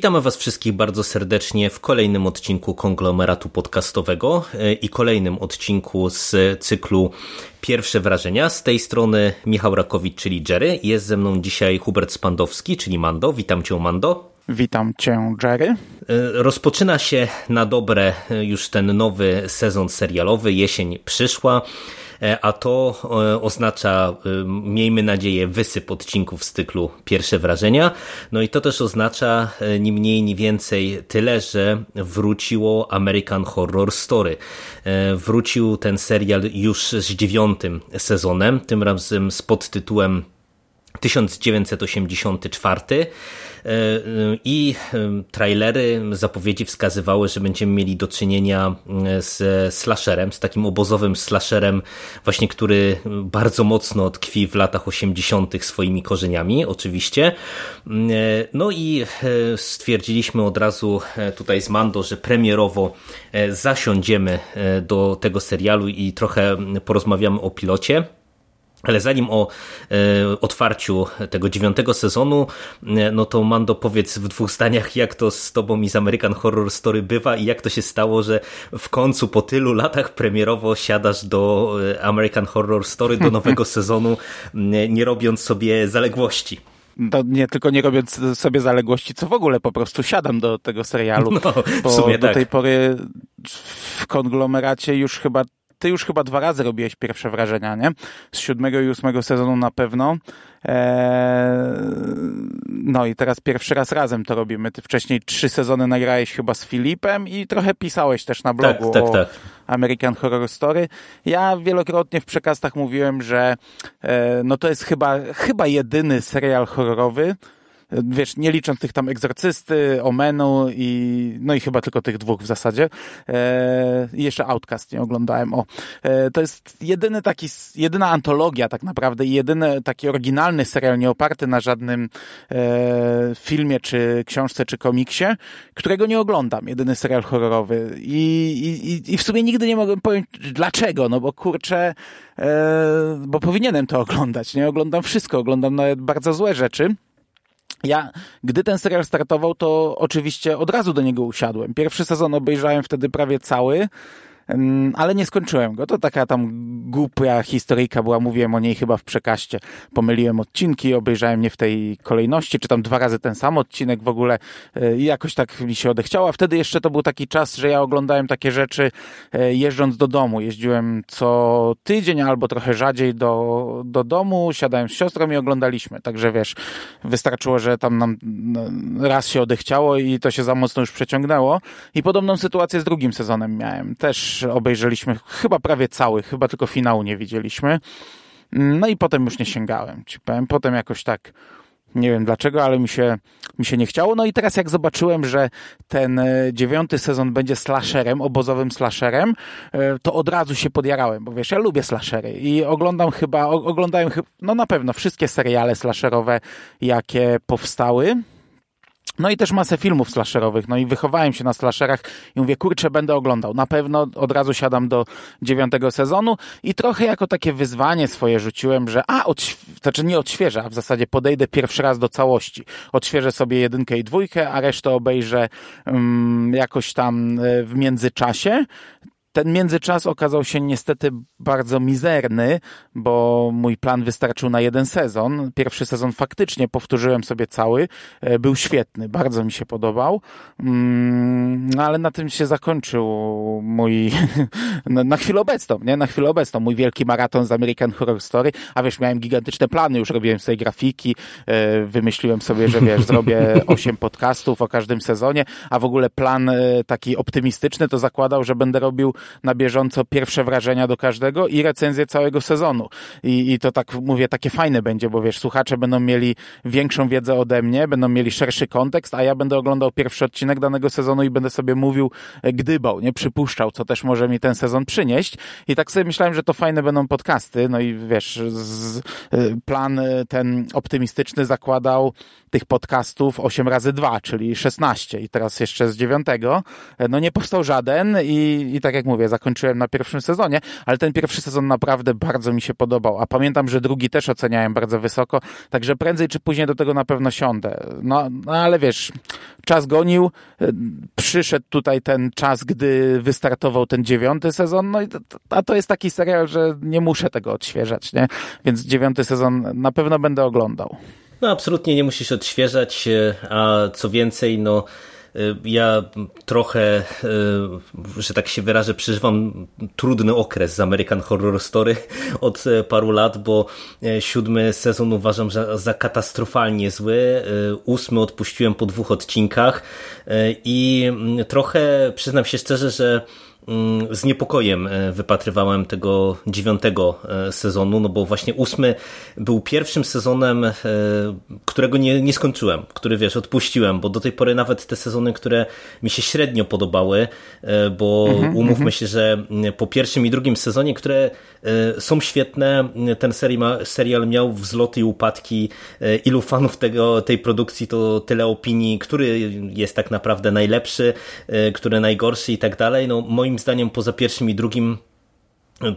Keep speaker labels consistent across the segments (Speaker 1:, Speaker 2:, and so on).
Speaker 1: Witamy Was wszystkich bardzo serdecznie w kolejnym odcinku konglomeratu podcastowego e, i kolejnym odcinku z cyklu Pierwsze wrażenia. Z tej strony Michał Rakowicz, czyli Jerry. Jest ze mną dzisiaj Hubert Spandowski, czyli Mando. Witam Cię, Mando.
Speaker 2: Witam Cię, Jerry.
Speaker 1: E, rozpoczyna się na dobre e, już ten nowy sezon serialowy. Jesień przyszła. E, a to e, oznacza, e, miejmy nadzieję, wysyp odcinków z cyklu Pierwsze Wrażenia. No i to też oznacza ni mniej, ni więcej tyle, że wróciło American Horror Story. Wrócił ten serial już z dziewiątym sezonem, tym razem z podtytułem 1984 e, i e, trailery, zapowiedzi wskazywały, że będziemy mieli do czynienia e, z slasherem, z takim obozowym slasherem właśnie, który bardzo mocno tkwi w latach 80. swoimi korzeniami, oczywiście. No i stwierdziliśmy od razu tutaj z Mando, że premierowo zasiądziemy do tego serialu i trochę porozmawiamy o pilocie. Ale zanim o e, otwarciu tego dziewiątego sezonu, e, no to Mando powiedz w dwóch zdaniach, jak to z tobą i z American Horror Story bywa i jak to się stało, że w końcu po tylu latach premierowo siadasz do e, American Horror Story, do nowego sezonu, nie robiąc sobie zaległości.
Speaker 2: To nie tylko nie robiąc sobie zaległości, co w ogóle po prostu siadam do tego serialu.
Speaker 1: No,
Speaker 2: w
Speaker 1: sumie
Speaker 2: do
Speaker 1: tak.
Speaker 2: tej pory w konglomeracie już chyba ty już chyba dwa razy robiłeś pierwsze wrażenia, nie? Z siódmego i ósmego sezonu na pewno. Eee, no i teraz pierwszy raz razem to robimy. Ty wcześniej trzy sezony nagrałeś chyba z Filipem i trochę pisałeś też na blogu
Speaker 1: tak, tak,
Speaker 2: o
Speaker 1: tak.
Speaker 2: American Horror Story. Ja wielokrotnie w przekastach mówiłem, że e, no to jest chyba, chyba jedyny serial horrorowy, wiesz, nie licząc tych tam egzorcysty, Omenu i no i chyba tylko tych dwóch w zasadzie. E, jeszcze Outcast nie oglądałem. O, e, to jest jedyny taki, jedyna antologia tak naprawdę i jedyny taki oryginalny serial nie oparty na żadnym e, filmie, czy książce, czy komiksie, którego nie oglądam. Jedyny serial horrorowy. I, i, i w sumie nigdy nie mogłem powiedzieć dlaczego, no bo kurczę, e, bo powinienem to oglądać. Nie oglądam wszystko, oglądam nawet bardzo złe rzeczy. Ja, gdy ten serial startował, to oczywiście od razu do niego usiadłem. Pierwszy sezon obejrzałem wtedy prawie cały ale nie skończyłem go. To taka tam głupia historyjka była, mówiłem o niej chyba w przekaście. Pomyliłem odcinki, obejrzałem nie w tej kolejności, czy tam dwa razy ten sam odcinek w ogóle e, i jakoś tak mi się odechciało. A wtedy jeszcze to był taki czas, że ja oglądałem takie rzeczy e, jeżdżąc do domu. Jeździłem co tydzień albo trochę rzadziej do, do domu, siadałem z siostrą i oglądaliśmy. Także wiesz, wystarczyło, że tam nam no, raz się odechciało i to się za mocno już przeciągnęło. I podobną sytuację z drugim sezonem miałem. Też obejrzeliśmy chyba prawie cały, chyba tylko finału nie widzieliśmy. No i potem już nie sięgałem, ci powiem. Potem jakoś tak, nie wiem dlaczego, ale mi się, mi się nie chciało. No i teraz jak zobaczyłem, że ten e, dziewiąty sezon będzie slasherem, obozowym slasherem, e, to od razu się podjarałem, bo wiesz, ja lubię slashery i oglądam chyba, oglądałem chyba, no na pewno wszystkie seriale slasherowe, jakie powstały. No i też masę filmów slasherowych, no i wychowałem się na slasherach i mówię, kurczę, będę oglądał. Na pewno od razu siadam do dziewiątego sezonu i trochę jako takie wyzwanie swoje rzuciłem, że a, odśw- znaczy nie odświeżę, a w zasadzie podejdę pierwszy raz do całości. Odświeżę sobie jedynkę i dwójkę, a resztę obejrzę um, jakoś tam e, w międzyczasie ten międzyczas okazał się niestety bardzo mizerny, bo mój plan wystarczył na jeden sezon. Pierwszy sezon faktycznie powtórzyłem sobie cały, e, był świetny, bardzo mi się podobał, mm, no ale na tym się zakończył mój, na chwilę obecną, nie? Na chwilę obecną, mój wielki maraton z American Horror Story, a wiesz, miałem gigantyczne plany, już robiłem sobie grafiki, e, wymyśliłem sobie, że wiesz, zrobię osiem podcastów o każdym sezonie, a w ogóle plan e, taki optymistyczny to zakładał, że będę robił na bieżąco pierwsze wrażenia do każdego i recenzję całego sezonu. I, I to tak mówię, takie fajne będzie, bo wiesz, słuchacze będą mieli większą wiedzę ode mnie, będą mieli szerszy kontekst, a ja będę oglądał pierwszy odcinek danego sezonu i będę sobie mówił, e, gdybał, nie przypuszczał, co też może mi ten sezon przynieść. I tak sobie myślałem, że to fajne będą podcasty, no i wiesz, z, e, plan e, ten optymistyczny zakładał tych podcastów 8 razy 2, czyli 16 i teraz jeszcze z dziewiątego. No nie powstał żaden i, i tak jak mówię, zakończyłem na pierwszym sezonie, ale ten pierwszy sezon naprawdę bardzo mi się podobał, a pamiętam, że drugi też oceniałem bardzo wysoko, także prędzej czy później do tego na pewno siądę. No, no ale wiesz, czas gonił, przyszedł tutaj ten czas, gdy wystartował ten dziewiąty sezon, no i to, a to jest taki serial, że nie muszę tego odświeżać, nie? Więc dziewiąty sezon na pewno będę oglądał.
Speaker 1: No absolutnie nie musisz odświeżać, e, a co więcej, no ja trochę, e, że tak się wyrażę, przeżywam trudny okres z American Horror Story od paru lat, bo siódmy sezon uważam za, za katastrofalnie zły. Ósmy odpuściłem po dwóch odcinkach i mm, trochę przyznam się szczerze, że z niepokojem e, wypatrywałem tego dziewiątego e, sezonu, no bo właśnie ósmy był pierwszym sezonem, e, którego nie, nie skończyłem, który wiesz, odpuściłem, bo do tej pory nawet te sezony, które mi się średnio podobały, bo mm -hmm, umówmy mm się, że po pierwszym i drugim sezonie, które są świetne, ten serial, serial miał wzloty i upadki, ilu fanów tego, tej produkcji, to tyle opinii, który jest tak naprawdę najlepszy, który najgorszy i tak dalej, no moim zdaniem poza pierwszym i drugim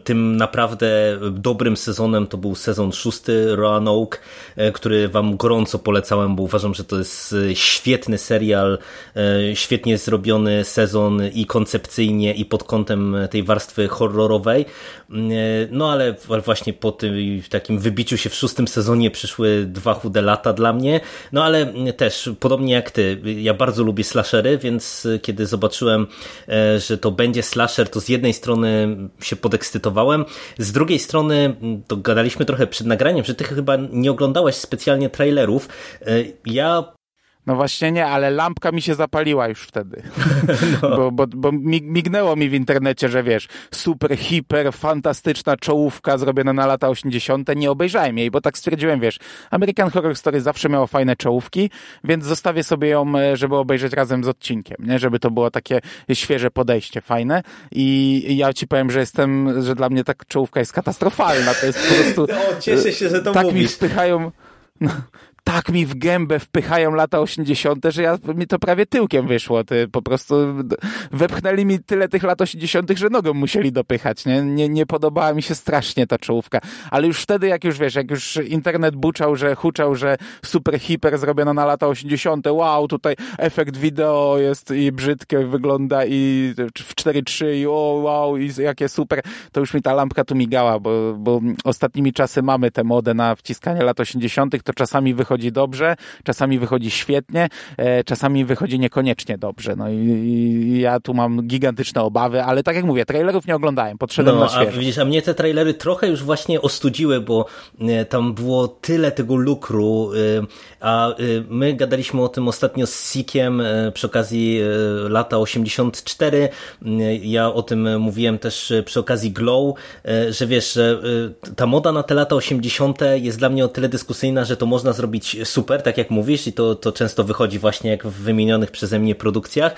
Speaker 1: tym naprawdę dobrym sezonem to był sezon szósty Roanoke, e, który wam gorąco polecałem, bo uważam, że to jest e, świetny serial, e, świetnie zrobiony sezon i koncepcyjnie i pod kątem tej warstwy horrorowej. No ale właśnie po tym takim wybiciu się w szóstym sezonie przyszły dwa chude lata dla mnie. No ale też, podobnie jak ty, ja bardzo lubię slashery, więc kiedy zobaczyłem, że to będzie slasher, to z jednej strony się podekscytowałem, z drugiej strony to gadaliśmy trochę przed nagraniem, że ty chyba nie oglądałeś specjalnie trailerów. Ja
Speaker 2: no właśnie nie, ale lampka mi się zapaliła już wtedy. No. Bo, bo, bo mignęło mi w internecie, że wiesz, super, hiper, fantastyczna czołówka zrobiona na lata 80. Nie obejrzałem jej, bo tak stwierdziłem, wiesz, American Horror Story zawsze miało fajne czołówki, więc zostawię sobie ją, e, żeby obejrzeć razem z odcinkiem, nie? Żeby to było takie świeże podejście, fajne. I ja ci powiem, że jestem, że dla mnie ta czołówka jest katastrofalna. To jest po prostu...
Speaker 1: No, cieszę się, że to
Speaker 2: tak
Speaker 1: mówisz.
Speaker 2: mi wpychają... No, tak mi w gębę wpychają lata 80., że ja, mi to prawie tyłkiem wyszło. Ty, po prostu wepchnęli mi tyle tych lat 80., że nogą musieli dopychać. Nie? Nie, nie podobała mi się strasznie ta czołówka. Ale już wtedy, jak już wiesz, jak już internet buczał, że huczał, że super hiper zrobiono na lata 80., wow, tutaj efekt wideo jest i brzydkie wygląda i w 4.3 i o wow, i jakie super, to już mi ta lampka tu migała, bo, bo ostatnimi czasy mamy tę modę na wciskanie lat 80., to czasami wychodzi wychodzi dobrze, czasami wychodzi świetnie, e, czasami wychodzi niekoniecznie dobrze. No i, ja tu mam gigantyczne obawy, ale tak jak mówię, trailerów nie oglądałem, podszedłem
Speaker 1: no,
Speaker 2: na świeżo.
Speaker 1: A, widzisz, a mnie te trailery trochę już właśnie ostudziły, bo e, tam było tyle tego lukru, e, a my gadaliśmy o tym ostatnio z Sikiem przy okazji lata 84. Ja o tym mówiłem też przy okazji Glow, że wiesz, że ta moda na te lata 80. jest dla mnie o tyle dyskusyjna, że to można zrobić super, tak jak mówisz, i to, to często wychodzi właśnie jak w wymienionych przeze mnie produkcjach,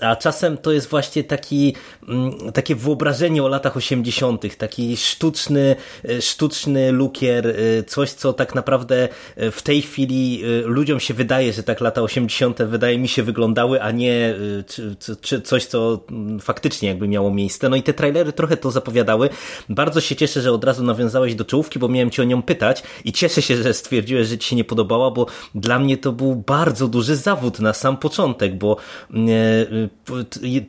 Speaker 1: a czasem to jest właśnie taki, mm, takie wyobrażenie o latach 80., taki sztuczny, e, sztuczny lukier, e, coś, co tak naprawdę e, w tej chwili ludziom się wydaje, że tak lata 80. wydaje mi się wyglądały, a nie czy, czy coś, co mm, faktycznie jakby miało miejsce. No i te trailery trochę to zapowiadały. Bardzo się cieszę, że od razu nawiązałeś do czołówki, bo miałem cię o nią pytać i cieszę się, że stwierdziłeś, że ci się nie podoba podobała, bo dla mnie to był bardzo duży zawód na sam początek, bo e,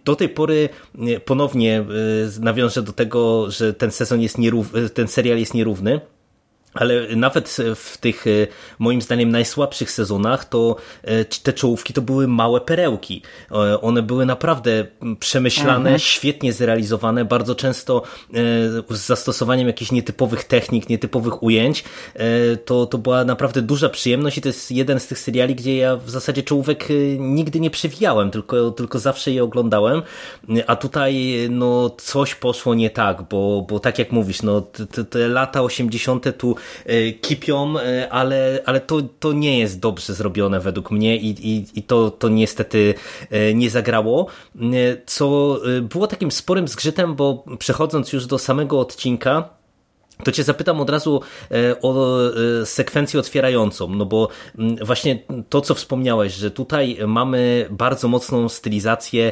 Speaker 1: do tej pory e, ponownie e, nawiążę do tego, że ten sezon jest nierówny, ten serial jest nierówny ale nawet w tych e, moim zdaniem najsłabszych sezonach to e, te czołówki to były małe perełki. E, one były naprawdę przemyślane, mhm. świetnie zrealizowane, bardzo często z zastosowaniem jakichś nietypowych technik, nietypowych ujęć. To, to była naprawdę duża przyjemność i to jest jeden z tych seriali, gdzie ja w zasadzie czołówek nigdy nie przewijałem, tylko, tylko zawsze je oglądałem. A tutaj no coś poszło nie tak, bo, bo tak jak mówisz, no te, te lata 80. tu kipią, e, ale, ale to, to nie jest dobrze zrobione według mnie i, i, i to, to niestety e, nie zagrało, co było takim sporym zgrzytem, bo przechodząc już do samego odcinka, to cię zapytam od razu o sekwencję otwierającą, no bo właśnie to, co wspomniałeś, że tutaj mamy bardzo mocną stylizację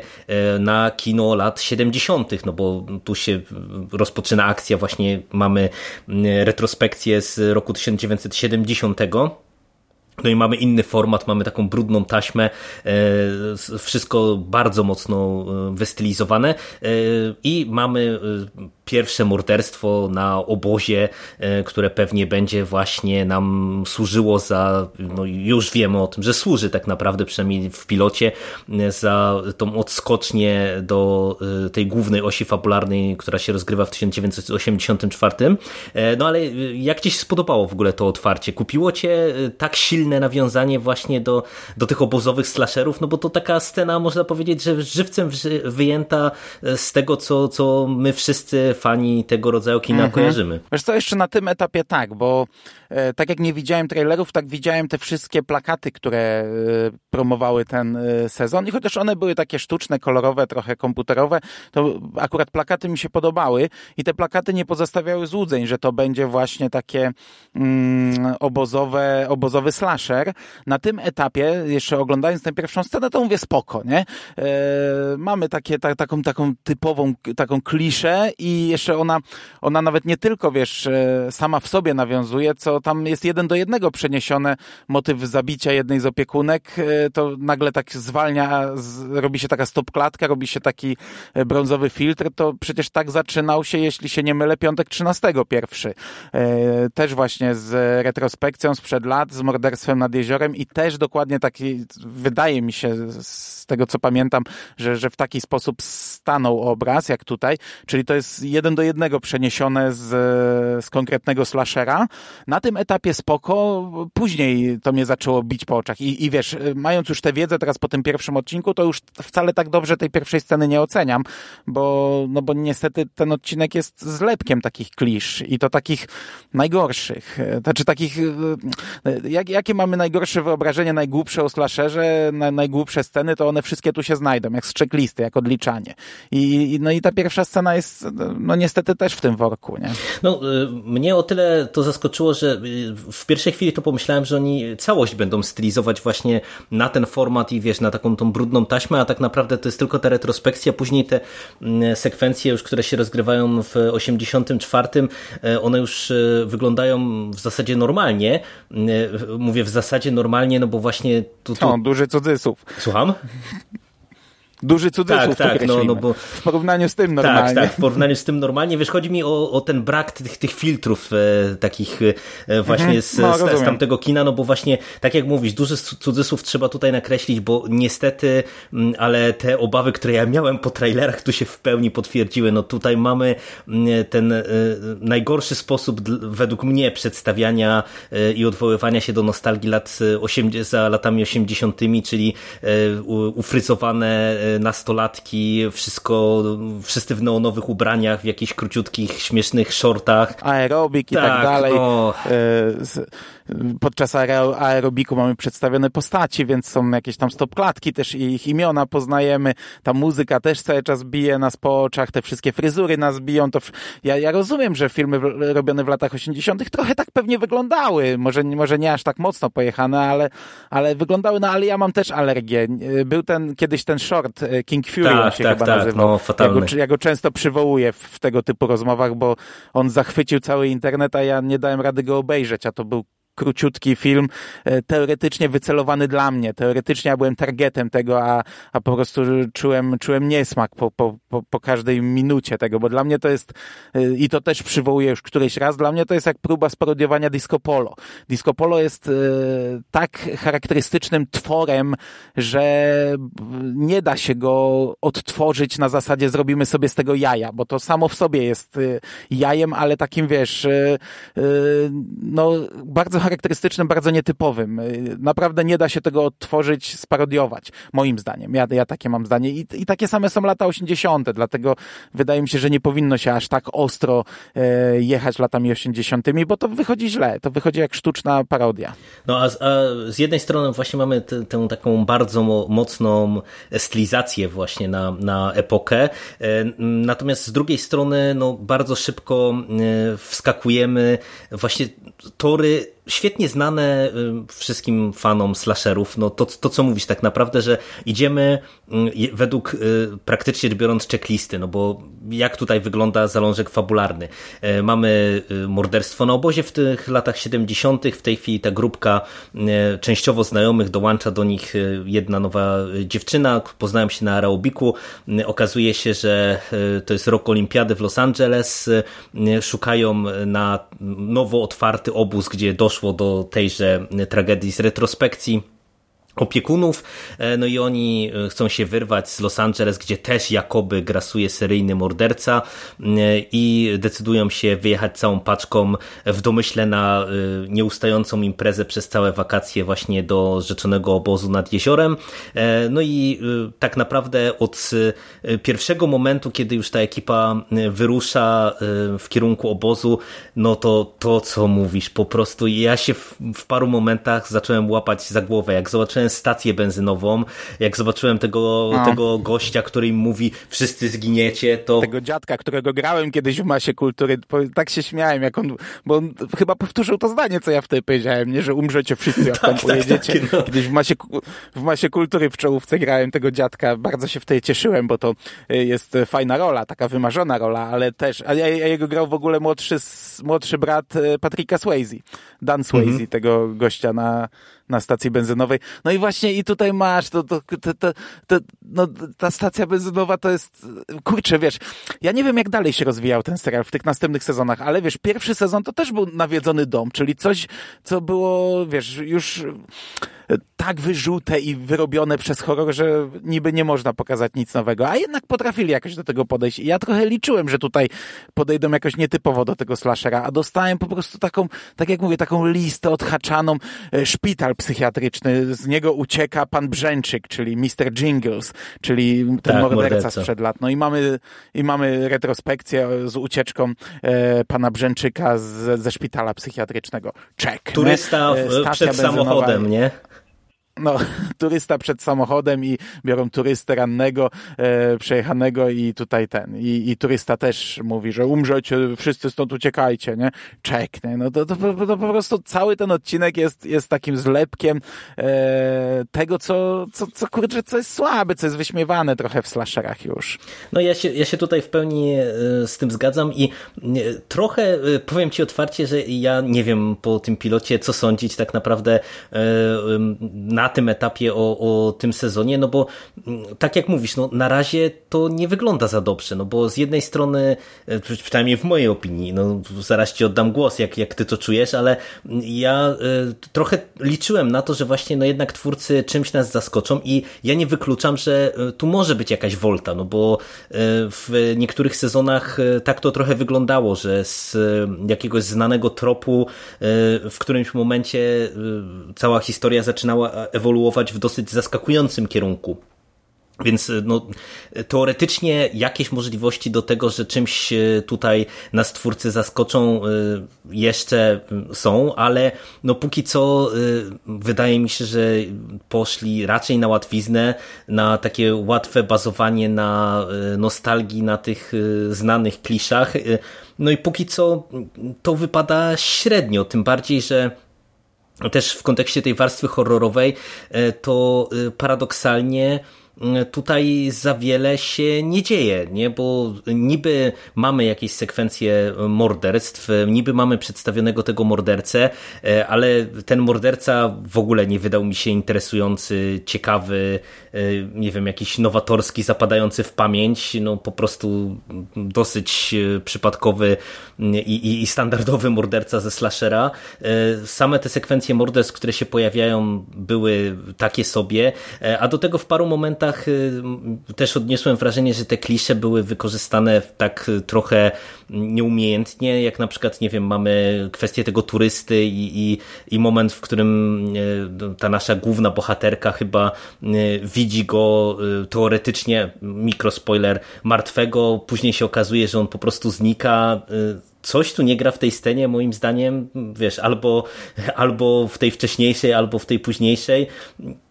Speaker 1: na kino lat 70., no bo tu się rozpoczyna akcja, właśnie mamy retrospekcję z roku 1970. No i mamy inny format, mamy taką brudną taśmę, wszystko bardzo mocno wystylizowane i mamy pierwsze morderstwo na obozie, e, które pewnie będzie właśnie nam służyło za, no już wiemy o tym, że służy tak naprawdę, przynajmniej w pilocie, e, za tą odskocznię do e, tej głównej osi fabularnej, która się rozgrywa w 1984. No ale jak Ci się spodobało w ogóle to otwarcie? Kupiło Cię tak silne nawiązanie właśnie do, do tych obozowych slasherów? No bo to taka scena, można powiedzieć, że żywcem wyjęta z tego, co, co my wszyscy fani tego rodzaju kina mhm. kojarzymy.
Speaker 2: Wiesz co, jeszcze na tym etapie tak, bo tak jak nie widziałem trailerów, tak widziałem te wszystkie plakaty, które e, promowały ten e, sezon i chociaż one były takie sztuczne, kolorowe, trochę komputerowe, to akurat plakaty mi się podobały i te plakaty nie pozostawiały złudzeń, że to będzie właśnie takie mm, obozowe, obozowy slasher. Na tym etapie, jeszcze oglądając tę pierwszą scenę, to mówię spoko, nie? E, mamy takie, ta, taką, taką typową, taką kliszę i jeszcze ona, ona nawet nie tylko, wiesz, e, sama w sobie nawiązuje, co tam jest jeden do jednego przeniesione motyw zabicia jednej z opiekunek, e, to nagle tak zwalnia, robi się taka stopklatka, robi się taki e, brązowy filtr, to przecież tak zaczynał się, jeśli się nie mylę, piątek 13 pierwszy. Też właśnie z retrospekcją sprzed lat, z morderstwem nad jeziorem i też dokładnie taki, wydaje mi się, z tego co pamiętam, że, że w taki sposób stanął obraz, jak tutaj, czyli to jest jeden do jednego przeniesione z, z konkretnego slashera. Na tym etapie spoko, później to mnie zaczęło bić po oczach I, i wiesz, mając już tę wiedzę teraz po tym pierwszym odcinku, to już wcale tak dobrze tej pierwszej sceny nie oceniam, bo, no bo niestety ten odcinek jest zlepkiem takich klisz i to takich najgorszych. Znaczy takich, jak, jakie mamy najgorsze wyobrażenie, najgłupsze o slasherze, na, najgłupsze sceny, to one wszystkie tu się znajdą, jak z checklisty, jak odliczanie. I, no i ta pierwsza scena jest no niestety też w tym worku, nie?
Speaker 1: No, y, mnie o tyle to zaskoczyło, że w pierwszej chwili to pomyślałem, że oni całość będą stylizować właśnie na ten format i wiesz, na taką tą brudną taśmę, a tak naprawdę to jest tylko ta retrospekcja, później te mm, sekwencje już, które się rozgrywają w 84, y, one już wyglądają w zasadzie normalnie. Mówię w zasadzie normalnie, no bo właśnie tu... tu...
Speaker 2: O, duży cudzysłów.
Speaker 1: Słucham?
Speaker 2: Duży cudzysłów
Speaker 1: tak, tak, no, no bo
Speaker 2: w porównaniu z tym tak, normalnie.
Speaker 1: Tak, tak, w porównaniu z tym normalnie. Wiesz, chodzi mi o, o ten brak tych, tych filtrów e, takich e, właśnie mhm, z, no, z, z, tamtego kina, no bo właśnie, tak jak mówisz, duży cudzysłów trzeba tutaj nakreślić, bo niestety, mm, ale te obawy, które ja miałem po trailerach, tu się w pełni potwierdziły. No tutaj mamy mm, ten e, najgorszy sposób według mnie przedstawiania e, i odwoływania się do nostalgii lat 80, e, za latami 80., czyli e, ufryzowane nastolatki, wszystko, wszyscy w neonowych ubraniach, w jakichś króciutkich, śmiesznych shortach.
Speaker 2: Aerobik i tak, tak dalej. No. Podczas aerobiku mamy przedstawione postaci, więc są jakieś tam stopklatki, też ich imiona poznajemy, ta muzyka też cały czas bije nas po oczach, te wszystkie fryzury nas biją, to ja, ja rozumiem, że filmy robione w latach 80. trochę tak pewnie wyglądały, może, może nie aż tak mocno pojechane, ale, ale wyglądały, no ale ja mam też alergię. Był ten, kiedyś ten short, e, King Fury tak, się tak, chyba tak, nazywał. No, fatalny. Ja, go, ja go często przywołuję w tego typu rozmowach, bo on zachwycił cały internet, a ja nie dałem rady go obejrzeć, a to był króciutki film, e, teoretycznie wycelowany dla mnie. Teoretycznie ja byłem targetem tego, a, a po prostu czułem, czułem niesmak po, po, po, po każdej minucie tego, bo dla mnie to jest, e, i to też przywołuję już któryś raz, dla mnie to jest jak próba sparodiowania disco polo. Disco polo jest e, tak charakterystycznym tworem, że nie da się go odtworzyć na zasadzie zrobimy sobie z tego jaja, bo to samo w sobie jest jajem, ale takim wiesz, no bardzo charakterystycznym, bardzo nietypowym. Naprawdę nie da się tego odtworzyć, sparodiować, moim zdaniem. Ja, ja takie mam zdanie. I, I takie same są lata 80., dlatego wydaje mi się, że nie powinno się aż tak ostro e, jechać latami 80., bo to wychodzi źle. To wychodzi jak sztuczna parodia.
Speaker 1: No a, a z jednej strony właśnie mamy tę taką bardzo mocną stylizację właśnie na, na epokę, e, natomiast z drugiej strony no, bardzo szybko e, wskakujemy właśnie tory świetnie znane y, wszystkim fanom slasherów, no to, to co mówisz tak naprawdę, że idziemy mm, według y, praktycznie biorąc checklisty, no bo jak tutaj wygląda zalążek fabularny. Mamy y, morderstwo na obozie w tych latach 70., w tej chwili ta grupka częściowo znajomych dołącza do nich jedna nowa dziewczyna, poznałem się na aerobiku, okazuje się, że to jest rok olimpiady w Los Angeles, szukają na nowo otwarty obóz, gdzie doszło doszło do tejże tragedii z retrospekcji opiekunów, e, no i oni e, chcą się wyrwać z Los Angeles, gdzie też jakoby grasuje seryjny morderca e, i decydują się wyjechać całą paczką w domyśle na nieustającą imprezę przez całe wakacje właśnie do rzeczonego obozu nad jeziorem. No i tak naprawdę od pierwszego momentu, kiedy już ta ekipa wyrusza w kierunku obozu, no to to, co mówisz, po prostu ja się w, w paru momentach zacząłem łapać za głowę, jak zobaczyłem stację benzynową, jak zobaczyłem tego, no. tego gościa, który im mówi wszyscy zginiecie, to...
Speaker 2: Tego dziadka, którego grałem kiedyś w Masie Kultury, tak się śmiałem, jak on, bo on chyba powtórzył to zdanie, co ja wtedy powiedziałem, nie, że umrzecie wszyscy, jak tam tak, tak, pojedziecie. Tak, no. Kiedyś w masie, w masie Kultury w czołówce grałem tego dziadka, bardzo się wtedy cieszyłem, bo to y, jest fajna rola, taka wymarzona rola, ale też, a ja, ja jego grał w ogóle młodszy, młodszy brat y, Patricka Swayze, Dan Swayze, mhm. tego gościa na, na stacji benzynowej. No i właśnie i tutaj masz, to, to, to, to, to no, ta stacja benzynowa to jest, kurczę, wiesz, ja nie wiem jak dalej się rozwijał ten serial w tych następnych sezonach, ale wiesz, pierwszy sezon to też był nawiedzony dom, czyli coś, co było, wiesz, już tak wyżute i wyrobione przez horror, że niby nie można pokazać nic nowego, a jednak potrafili jakoś do tego podejść. I ja trochę liczyłem, że tutaj podejdą jakoś nietypowo do tego slashera, a dostałem po prostu taką, tak jak mówię, taką listę odhaczaną, e, szpital psychiatryczny, z niego ucieka pan Brzęczyk, czyli Mr. Jingles, czyli ten tak, morderca, morderca sprzed lat. No i mamy, i mamy retrospekcję z ucieczką e, pana Brzęczyka z, ze szpitala psychiatrycznego. Check.
Speaker 1: Turysta w, przed samochodem, nie?
Speaker 2: No, turysta przed samochodem i biorą turystę rannego, e, przejechanego i tutaj ten. I, I turysta też mówi, że umrzecie, wszyscy stąd uciekajcie, nie? Czek, nie? No to, to, to, to po prostu cały ten odcinek jest, jest takim zlepkiem e, tego, co, co, co kurczę, co jest słabe, co jest wyśmiewane trochę w slasherach już.
Speaker 1: No ja się, ja się tutaj w pełni e, z tym zgadzam i e, trochę e, powiem ci otwarcie, że ja nie wiem po tym pilocie, co sądzić tak naprawdę na na tym etapie o, o tym sezonie, no bo mm, tak jak mówisz, no na razie to nie wygląda za dobrze, no bo z jednej strony, e, przynajmniej w mojej opinii, no zaraz ci oddam głos, jak, jak ty to czujesz, ale ja y, trochę liczyłem na to, że właśnie no jednak twórcy czymś nas zaskoczą i ja nie wykluczam, że e, tu może być jakaś wolta, no bo w niektórych sezonach tak to trochę wyglądało, że z jakiegoś znanego tropu w którymś momencie cała historia zaczynała ewoluować w dosyć zaskakującym kierunku. Więc no, teoretycznie jakieś możliwości do tego, że czymś e, tutaj nas twórcy zaskoczą e, jeszcze są, ale no póki co e, wydaje mi się, że poszli raczej na łatwiznę, na takie łatwe bazowanie na nostalgii, na tych znanych kliszach. No i póki co to wypada średnio, tym bardziej, że też w kontekście tej warstwy horrorowej, e, to e, paradoksalnie tutaj za wiele się nie dzieje, nie? bo niby mamy jakieś sekwencje morderstw, niby mamy przedstawionego tego mordercę, e, ale ten morderca w ogóle nie wydał mi się interesujący, ciekawy, e, nie wiem, jakiś nowatorski, zapadający w pamięć, no po prostu dosyć e, przypadkowy i, i standardowy morderca ze slashera. Same te sekwencje morderstw, które się pojawiają, były takie sobie, a do tego w paru momentach też odniosłem wrażenie, że te klisze były wykorzystane tak trochę nieumiejętnie, jak na przykład, nie wiem, mamy kwestię tego turysty i, i, i moment, w którym e, ta nasza główna bohaterka chyba widzi go teoretycznie, mikrospoiler, martwego, później się okazuje, że on po prostu znika coś tu nie gra w tej scenie, moim zdaniem, wiesz, albo, albo w tej wcześniejszej, albo w tej późniejszej.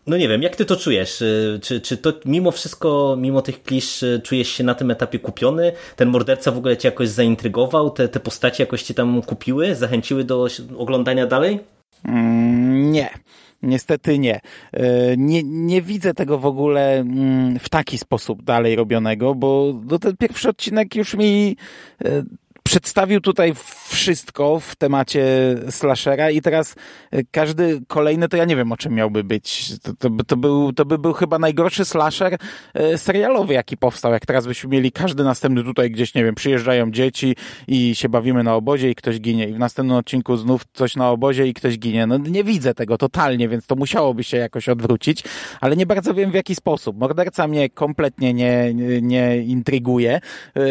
Speaker 1: No nie wiem, jak ty to czujesz? Y, czy, czy to mimo wszystko, mimo tych klisz, y, czujesz się na tym etapie kupiony? Ten morderca w ogóle cię jakoś zaintrygował? Te, te postacie jakoś cię tam kupiły? Zachęciły do oglądania dalej?
Speaker 2: Mm, nie. Niestety nie. Y, nie. Nie widzę tego w ogóle mm, w taki sposób dalej robionego, bo ten pierwszy odcinek już mi przedstawił tutaj wszystko w temacie slashera i teraz e, każdy kolejny, to ja nie wiem o czym miałby być. To, to, to, był, to by był chyba najgorszy slasher e, serialowy, jaki powstał. Jak teraz byśmy mieli każdy następny tutaj gdzieś, nie wiem, przyjeżdżają dzieci i się bawimy na obozie i ktoś ginie. I w następnym odcinku znów coś na obozie i ktoś ginie. No nie widzę tego totalnie, więc to musiałoby się jakoś odwrócić, ale nie bardzo wiem w jaki sposób. Morderca mnie kompletnie nie, nie, nie intryguje. Yy,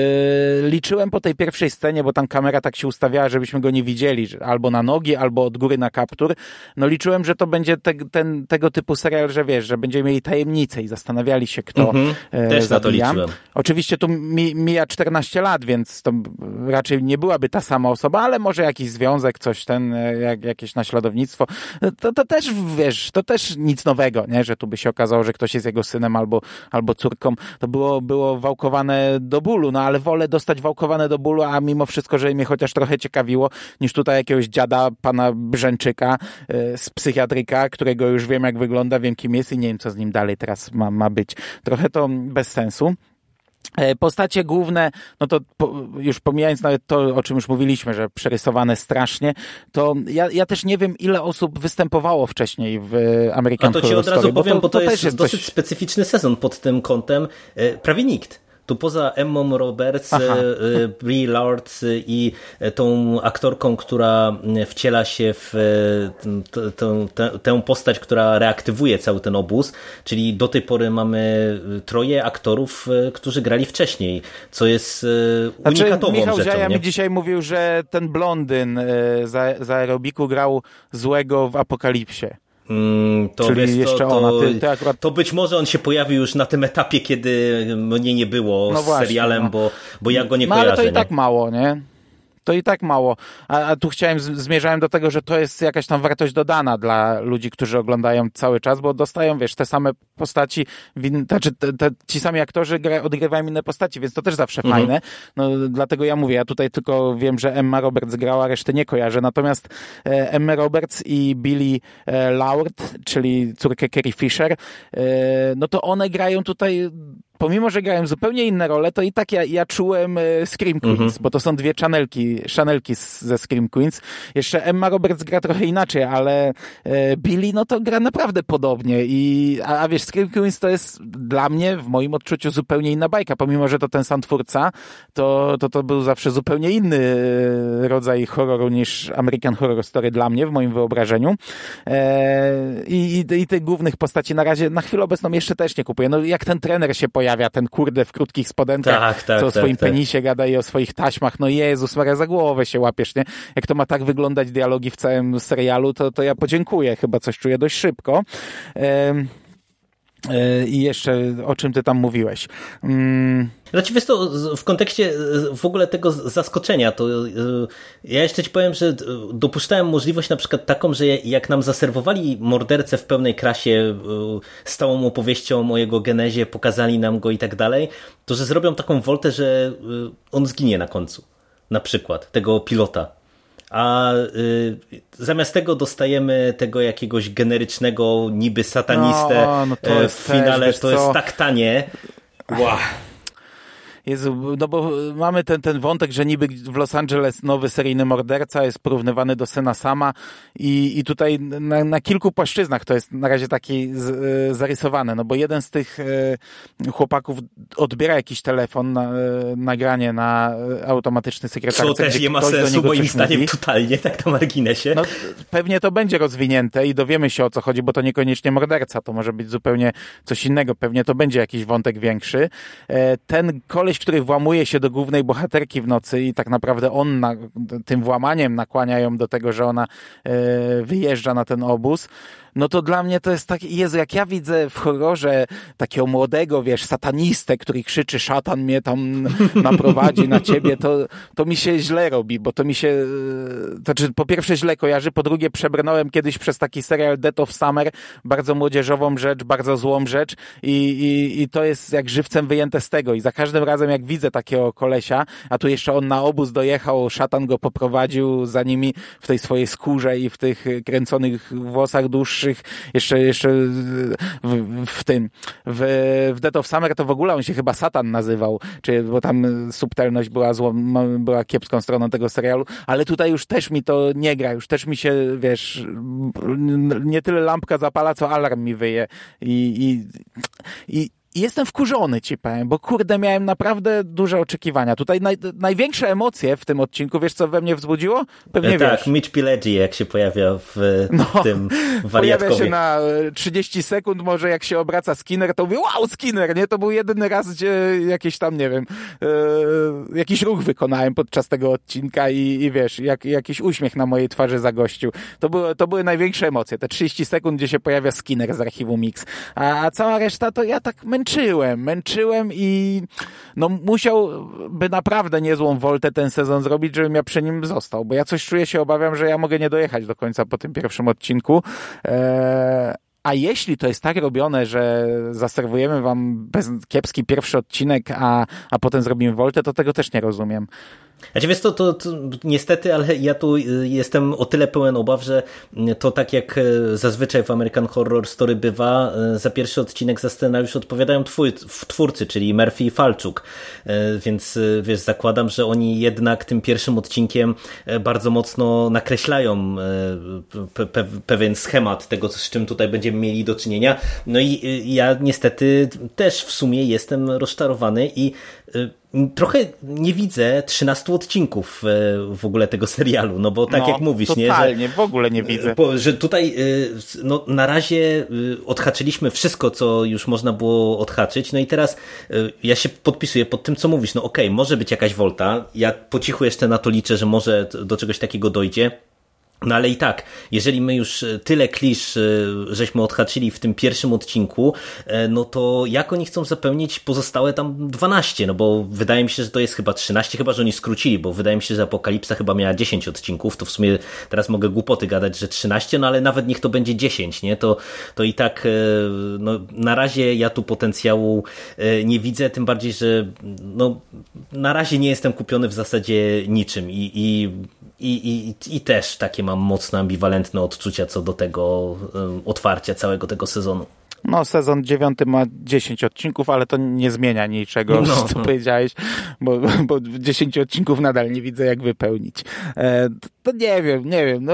Speaker 2: liczyłem po tej pierwszej scenie, bo tam kamera tak się ustawiała, żebyśmy go nie widzieli, albo na nogi, albo od góry na kaptur. No liczyłem, że to będzie te, ten, tego typu serial, że wiesz, że będziemy mieli tajemnicę i zastanawiali się, kto mhm.
Speaker 1: e, Też na to liczyłem.
Speaker 2: Oczywiście tu mi, mija 14 lat, więc to raczej nie byłaby ta sama osoba, ale może jakiś związek, coś ten, e, jak, jakieś naśladownictwo. To, to też, wiesz, to też nic nowego, nie? że tu by się okazało, że ktoś jest jego synem albo, albo córką. To było, było wałkowane do bólu, no ale wolę dostać wałkowane do bólu, a mimo wszystko, że mnie chociaż trochę ciekawiło, niż tutaj jakiegoś dziada, pana Brzęczyka e, z psychiatryka, którego już wiem jak wygląda, wiem kim jest i nie wiem co z nim dalej teraz ma, ma być. Trochę to bez sensu. E, postacie główne, no to już pomijając nawet to, o czym już mówiliśmy, że przerysowane strasznie, to ja, ja też nie wiem, ile osób występowało wcześniej w American
Speaker 1: Horror
Speaker 2: Story.
Speaker 1: A to ci od razu powiem, bo to, bo to, to jest, jest dosyć coś... specyficzny sezon pod tym kątem. E, prawie nikt tu poza Emmą Roberts, Aha. E, e, Brie Lord i tą aktorką, która wciela się w tę postać, która reaktywuje cały ten obóz, czyli do tej pory mamy troje aktorów, którzy grali wcześniej, co jest znaczy, unikatową
Speaker 2: Michał
Speaker 1: rzeczą.
Speaker 2: Michał mi dzisiaj mówił, że ten blondyn za aerobiku grał złego w Apokalipsie.
Speaker 1: Mm, to Czyli wiesz, jeszcze to, ona. Ty, ty akurat... To być może on się pojawił już na tym etapie, kiedy mnie nie było no z właśnie, serialem, no. bo, bo ja go nie no, kojarzę.
Speaker 2: ale to
Speaker 1: i
Speaker 2: nie? tak mało, nie? To i tak mało. A, a, tu chciałem, zmierzałem do tego, że to jest jakaś tam wartość dodana dla ludzi, którzy oglądają cały czas, bo dostają, wiesz, te same postaci, win, znaczy te, te, ci sami aktorzy gra, odgrywają inne postaci, więc to też zawsze mhm. fajne. No, dlatego ja mówię, ja tutaj tylko wiem, że Emma Roberts grała, resztę nie kojarzę. Natomiast e, Emma Roberts i Billy e, Laurd, czyli córkę Carrie Fisher, e, no to one grają tutaj pomimo, że grałem zupełnie inne role, to i tak ja, ja czułem e, Scream Queens, -hmm. bo to są dwie channelki, channelki ze Scream Queens. Jeszcze Emma Roberts gra trochę inaczej, ale e, Billy no to gra naprawdę podobnie i a, a wiesz, Scream Queens to jest dla mnie, w moim odczuciu zupełnie inna bajka, pomimo, że to ten sam twórca, to to, to był zawsze zupełnie inny e, rodzaj horroru niż American Horror Story dla mnie, w moim wyobrażeniu. E, i, i, I tych głównych postaci na razie, na chwilę obecną jeszcze też nie kupuję. No jak ten trener się pojawia pojawia ten kurde w krótkich spodenkach, tak, tak, co o tak, swoim tak, penisie gada i o swoich taśmach. No Jezus Maria, za głowę się łapiesz, nie? Jak to ma tak wyglądać dialogi w całym serialu, to, to ja podziękuję. Chyba coś czuję dość szybko. I jeszcze o czym ty tam mówiłeś.
Speaker 1: Mm. Znaczy wiesz to, w kontekście w ogóle tego zaskoczenia, to e, ja jeszcze ci powiem, że dopuszczałem możliwość na przykład taką, że jak nam zaserwowali mordercę w pełnej krasie z całą opowieścią o jego genezie, pokazali nam go i tak dalej, to że zrobią taką woltę, że on zginie na końcu. Na przykład tego pilota a y, zamiast tego dostajemy tego jakiegoś generycznego niby satanistę
Speaker 2: no, no to
Speaker 1: w finale,
Speaker 2: też,
Speaker 1: to jest tak tanie. Wow.
Speaker 2: Jezu, no bo mamy ten, ten wątek, że niby w Los Angeles nowy seryjny morderca jest porównywany do syna sama i, i tutaj na, na kilku płaszczyznach to jest na razie taki z, e, zarysowane, no bo jeden z tych e, chłopaków odbiera jakiś telefon, na, e, nagranie na automatyczny sekretarz.
Speaker 1: Co też nie ma sensu moim zdaniem mówi. totalnie, tak na marginesie.
Speaker 2: No pewnie to będzie rozwinięte i dowiemy się o co chodzi, bo to niekoniecznie morderca, to może być zupełnie coś innego, pewnie to będzie jakiś wątek większy. Ten koleś koleś, który włamuje się do głównej bohaterki w nocy i tak naprawdę on na, tym włamaniem nakłania ją do tego, że ona e, wyjeżdża na ten obóz no to dla mnie to jest tak, Jezu, jak ja widzę w horrorze takiego młodego, wiesz, satanistę, który krzyczy, szatan mnie tam naprowadzi na ciebie, to, to mi się źle robi, bo to mi się, to znaczy po pierwsze źle kojarzy, po drugie przebrnąłem kiedyś przez taki serial Death of Summer, bardzo młodzieżową rzecz, bardzo złą rzecz i, i, i to jest jak żywcem wyjęte z tego i za każdym razem jak widzę takiego kolesia, a tu jeszcze on na obóz dojechał, szatan go poprowadził za nimi w tej swojej skórze i w tych kręconych włosach dłuższych, jeszcze, jeszcze w, w tym, w, w Dead of Summer to w ogóle on się chyba Satan nazywał, czy, bo tam subtelność była złą, była kiepską stroną tego serialu, ale tutaj już też mi to nie gra, już też mi się, wiesz, nie tyle lampka zapala, co alarm mi wyje i, i, i i jestem wkurzony, ci powiem, bo kurde, miałem naprawdę duże oczekiwania. Tutaj naj, największe emocje w tym odcinku, wiesz co we mnie wzbudziło? Pewnie
Speaker 1: e,
Speaker 2: tak,
Speaker 1: wiesz. Tak, Mitch Pileggi, jak się pojawia w no, tym wariatkowie.
Speaker 2: Pojawia się na 30 e, sekund, może jak się obraca Skinner, to mówię, wow, Skinner, nie? To był jedyny raz, gdzie jakieś tam, nie wiem, e, jakiś ruch wykonałem podczas tego odcinka i, i wiesz, jak, jakiś uśmiech na mojej twarzy zagościł. To, było, to były największe emocje, te 30 sekund, gdzie się pojawia Skinner z archiwum Mix. A, a cała reszta to ja tak męczyłem, męczyłem i no musiałby naprawdę niezłą woltę ten sezon zrobić, żebym ja przy nim został, bo ja coś czuję się obawiam, że ja mogę nie dojechać do końca po tym pierwszym odcinku. Eee, a jeśli to jest tak robione, że zaserwujemy wam bez, kiepski pierwszy odcinek, a, a potem zrobimy woltę, to tego też nie rozumiem.
Speaker 1: Znaczy wiesz to, to, to, niestety, ale ja tu y, jestem o tyle pełen obaw, że to tak jak y, zazwyczaj w American Horror Story bywa, y, za pierwszy odcinek za scenariusz odpowiadają twój, twórcy, czyli Murphy i Falczuk, więc wiesz, zakładam, że oni jednak tym pierwszym odcinkiem bardzo mocno nakreślają pe pe pewien schemat tego, z czym tutaj będziemy mieli do czynienia. No i ja niestety też w sumie jestem rozczarowany i trochę nie widzę 13 odcinków e, w ogóle tego serialu, no bo tak
Speaker 2: no,
Speaker 1: jak mówisz,
Speaker 2: totalnie,
Speaker 1: nie?
Speaker 2: Totalnie, w ogóle nie widzę.
Speaker 1: Bo, że tutaj e, no, na razie e, odhaczyliśmy wszystko, co już można było odhaczyć, no i teraz ja się podpisuję pod tym, co mówisz, no okej, okay, może być jakaś wolta, ja po cichu jeszcze na to liczę, że może do czegoś takiego dojdzie, no ale i tak, jeżeli my już e, tyle klisz e, żeśmy odhaczyli w tym pierwszym odcinku, e, no to jak oni chcą zapełnić pozostałe tam 12? No bo wydaje mi się, że to jest chyba 13, chyba że oni skrócili, bo wydaje mi się, że Apokalipsa chyba miała 10 odcinków, to w sumie teraz mogę głupoty gadać, że 13, no ale nawet niech to będzie 10, nie? To, to i tak no, na razie ja tu potencjału nie widzę, tym bardziej, że no, na razie nie jestem kupiony w zasadzie niczym i, i, i, i, i też takie mam mocno ambiwalentne odczucia co do tego otwarcia całego tego sezonu.
Speaker 2: No, sezon dziewiąty ma 10 odcinków, ale to nie zmienia niczego, no, co no. powiedziałeś, bo, bo 10 odcinków nadal nie widzę, jak wypełnić. E, to nie wiem, nie wiem, no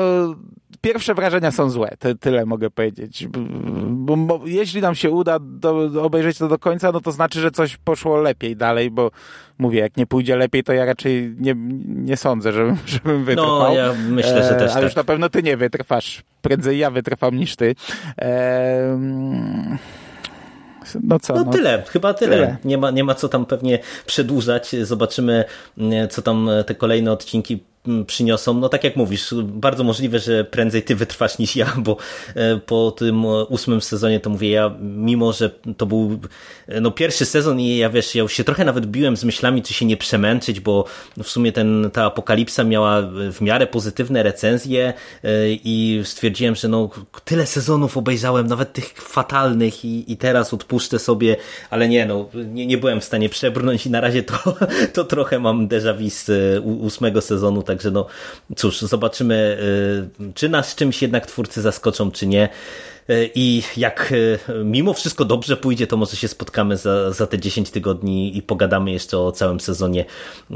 Speaker 2: pierwsze wrażenia są złe, Ty, tyle mogę powiedzieć. Bo, bo, jeśli nam się uda do, obejrzeć to do końca, no to znaczy, że coś poszło lepiej dalej, bo mówię, jak nie pójdzie lepiej, to ja raczej nie, nie sądzę, żebym, żebym wytrwał.
Speaker 1: No, ja myślę, że też
Speaker 2: e,
Speaker 1: tak.
Speaker 2: już na pewno ty nie wytrwasz. Prędzej ja wytrwam niż ty. E, no co?
Speaker 1: No, no, tyle, chyba tyle. tyle. Nie, ma, nie ma co tam pewnie przedłużać. Zobaczymy, co tam te kolejne odcinki przyniosą. No tak jak mówisz, bardzo możliwe, że prędzej ty wytrwasz niż ja, bo e, po tym ósmym sezonie to mówię ja, mimo że to był e, no, pierwszy sezon i ja wiesz, ja już się trochę nawet biłem z myślami, czy się nie przemęczyć, bo w sumie ten, ta apokalipsa miała w miarę pozytywne recenzje e, i stwierdziłem, że no tyle sezonów obejrzałem, nawet tych fatalnych i, i teraz odpuszczę sobie, ale nie, no nie, nie byłem w stanie przebrnąć i na razie to, to trochę mam déjà vu z ósmego sezonu, także no cóż, zobaczymy, y, czy nas czymś jednak twórcy zaskoczą, czy nie. Y, I jak y, mimo wszystko dobrze pójdzie, to może się spotkamy za, za te 10 tygodni i pogadamy jeszcze o całym sezonie.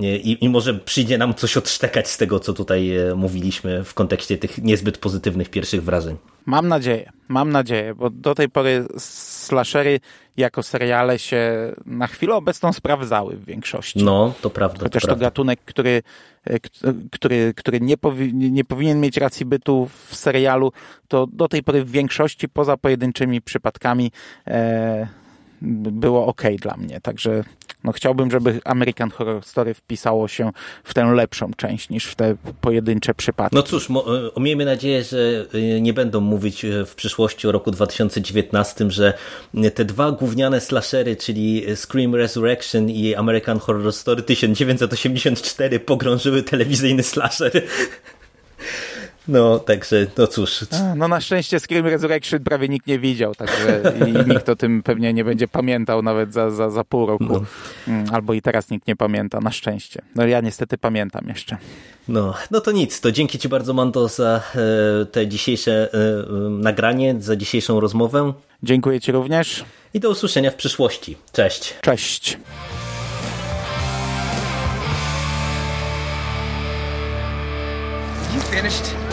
Speaker 1: I, I może przyjdzie nam coś odsztekać z tego, co tutaj mówiliśmy w kontekście tych niezbyt pozytywnych pierwszych wrażeń.
Speaker 2: Mam nadzieję, mam nadzieję, bo do tej pory slashery jako seriale się na chwilę obecną sprawdzały w większości.
Speaker 1: No, to prawda.
Speaker 2: Chociaż
Speaker 1: to,
Speaker 2: to gatunek, który, e, który, który nie, powi nie powinien mieć racji bytu w serialu, to do tej pory w większości, poza pojedynczymi przypadkami, e, było ok dla mnie. Także no chciałbym, żeby American Horror Story wpisało się w tę lepszą część niż w te pojedyncze przypadki.
Speaker 1: No cóż, e, miejmy nadzieję, że e, nie będą mówić e, w przyszłości o roku 2019, że te dwa gówniane slashery, czyli Scream Resurrection i American Horror Story 1984 pogrążyły telewizyjny slasher. No, także, no cóż.
Speaker 2: A, no na szczęście Scream Resurrection prawie nikt nie widział, także i nikt o tym pewnie nie będzie pamiętał nawet za, za, za pół roku. No. Mm, albo i teraz nikt nie pamięta, na szczęście. No ja niestety pamiętam jeszcze.
Speaker 1: No, no to nic, to dzięki Ci bardzo Mando za e, te dzisiejsze e, nagranie, za dzisiejszą rozmowę.
Speaker 2: Dziękuję Ci również.
Speaker 1: I do usłyszenia w przyszłości. Cześć.
Speaker 2: Cześć. Finished?